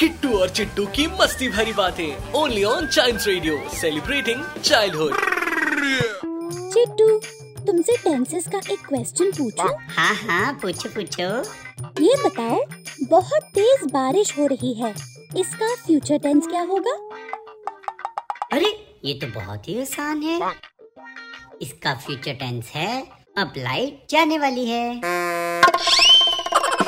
किट्टू और चिट्टू की मस्ती भरी बातें। Only on child radio celebrating childhood Chittu तुमसे टेंसेस का एक क्वेश्चन पूछूँ? हाँ हाँ पूछो पूछो। ये बताओ बहुत तेज बारिश हो रही है। इसका फ्यूचर टेंस क्या होगा? अरे ये तो बहुत ही आसान है। इसका फ्यूचर टेंस है अब लाइट जाने वाली है।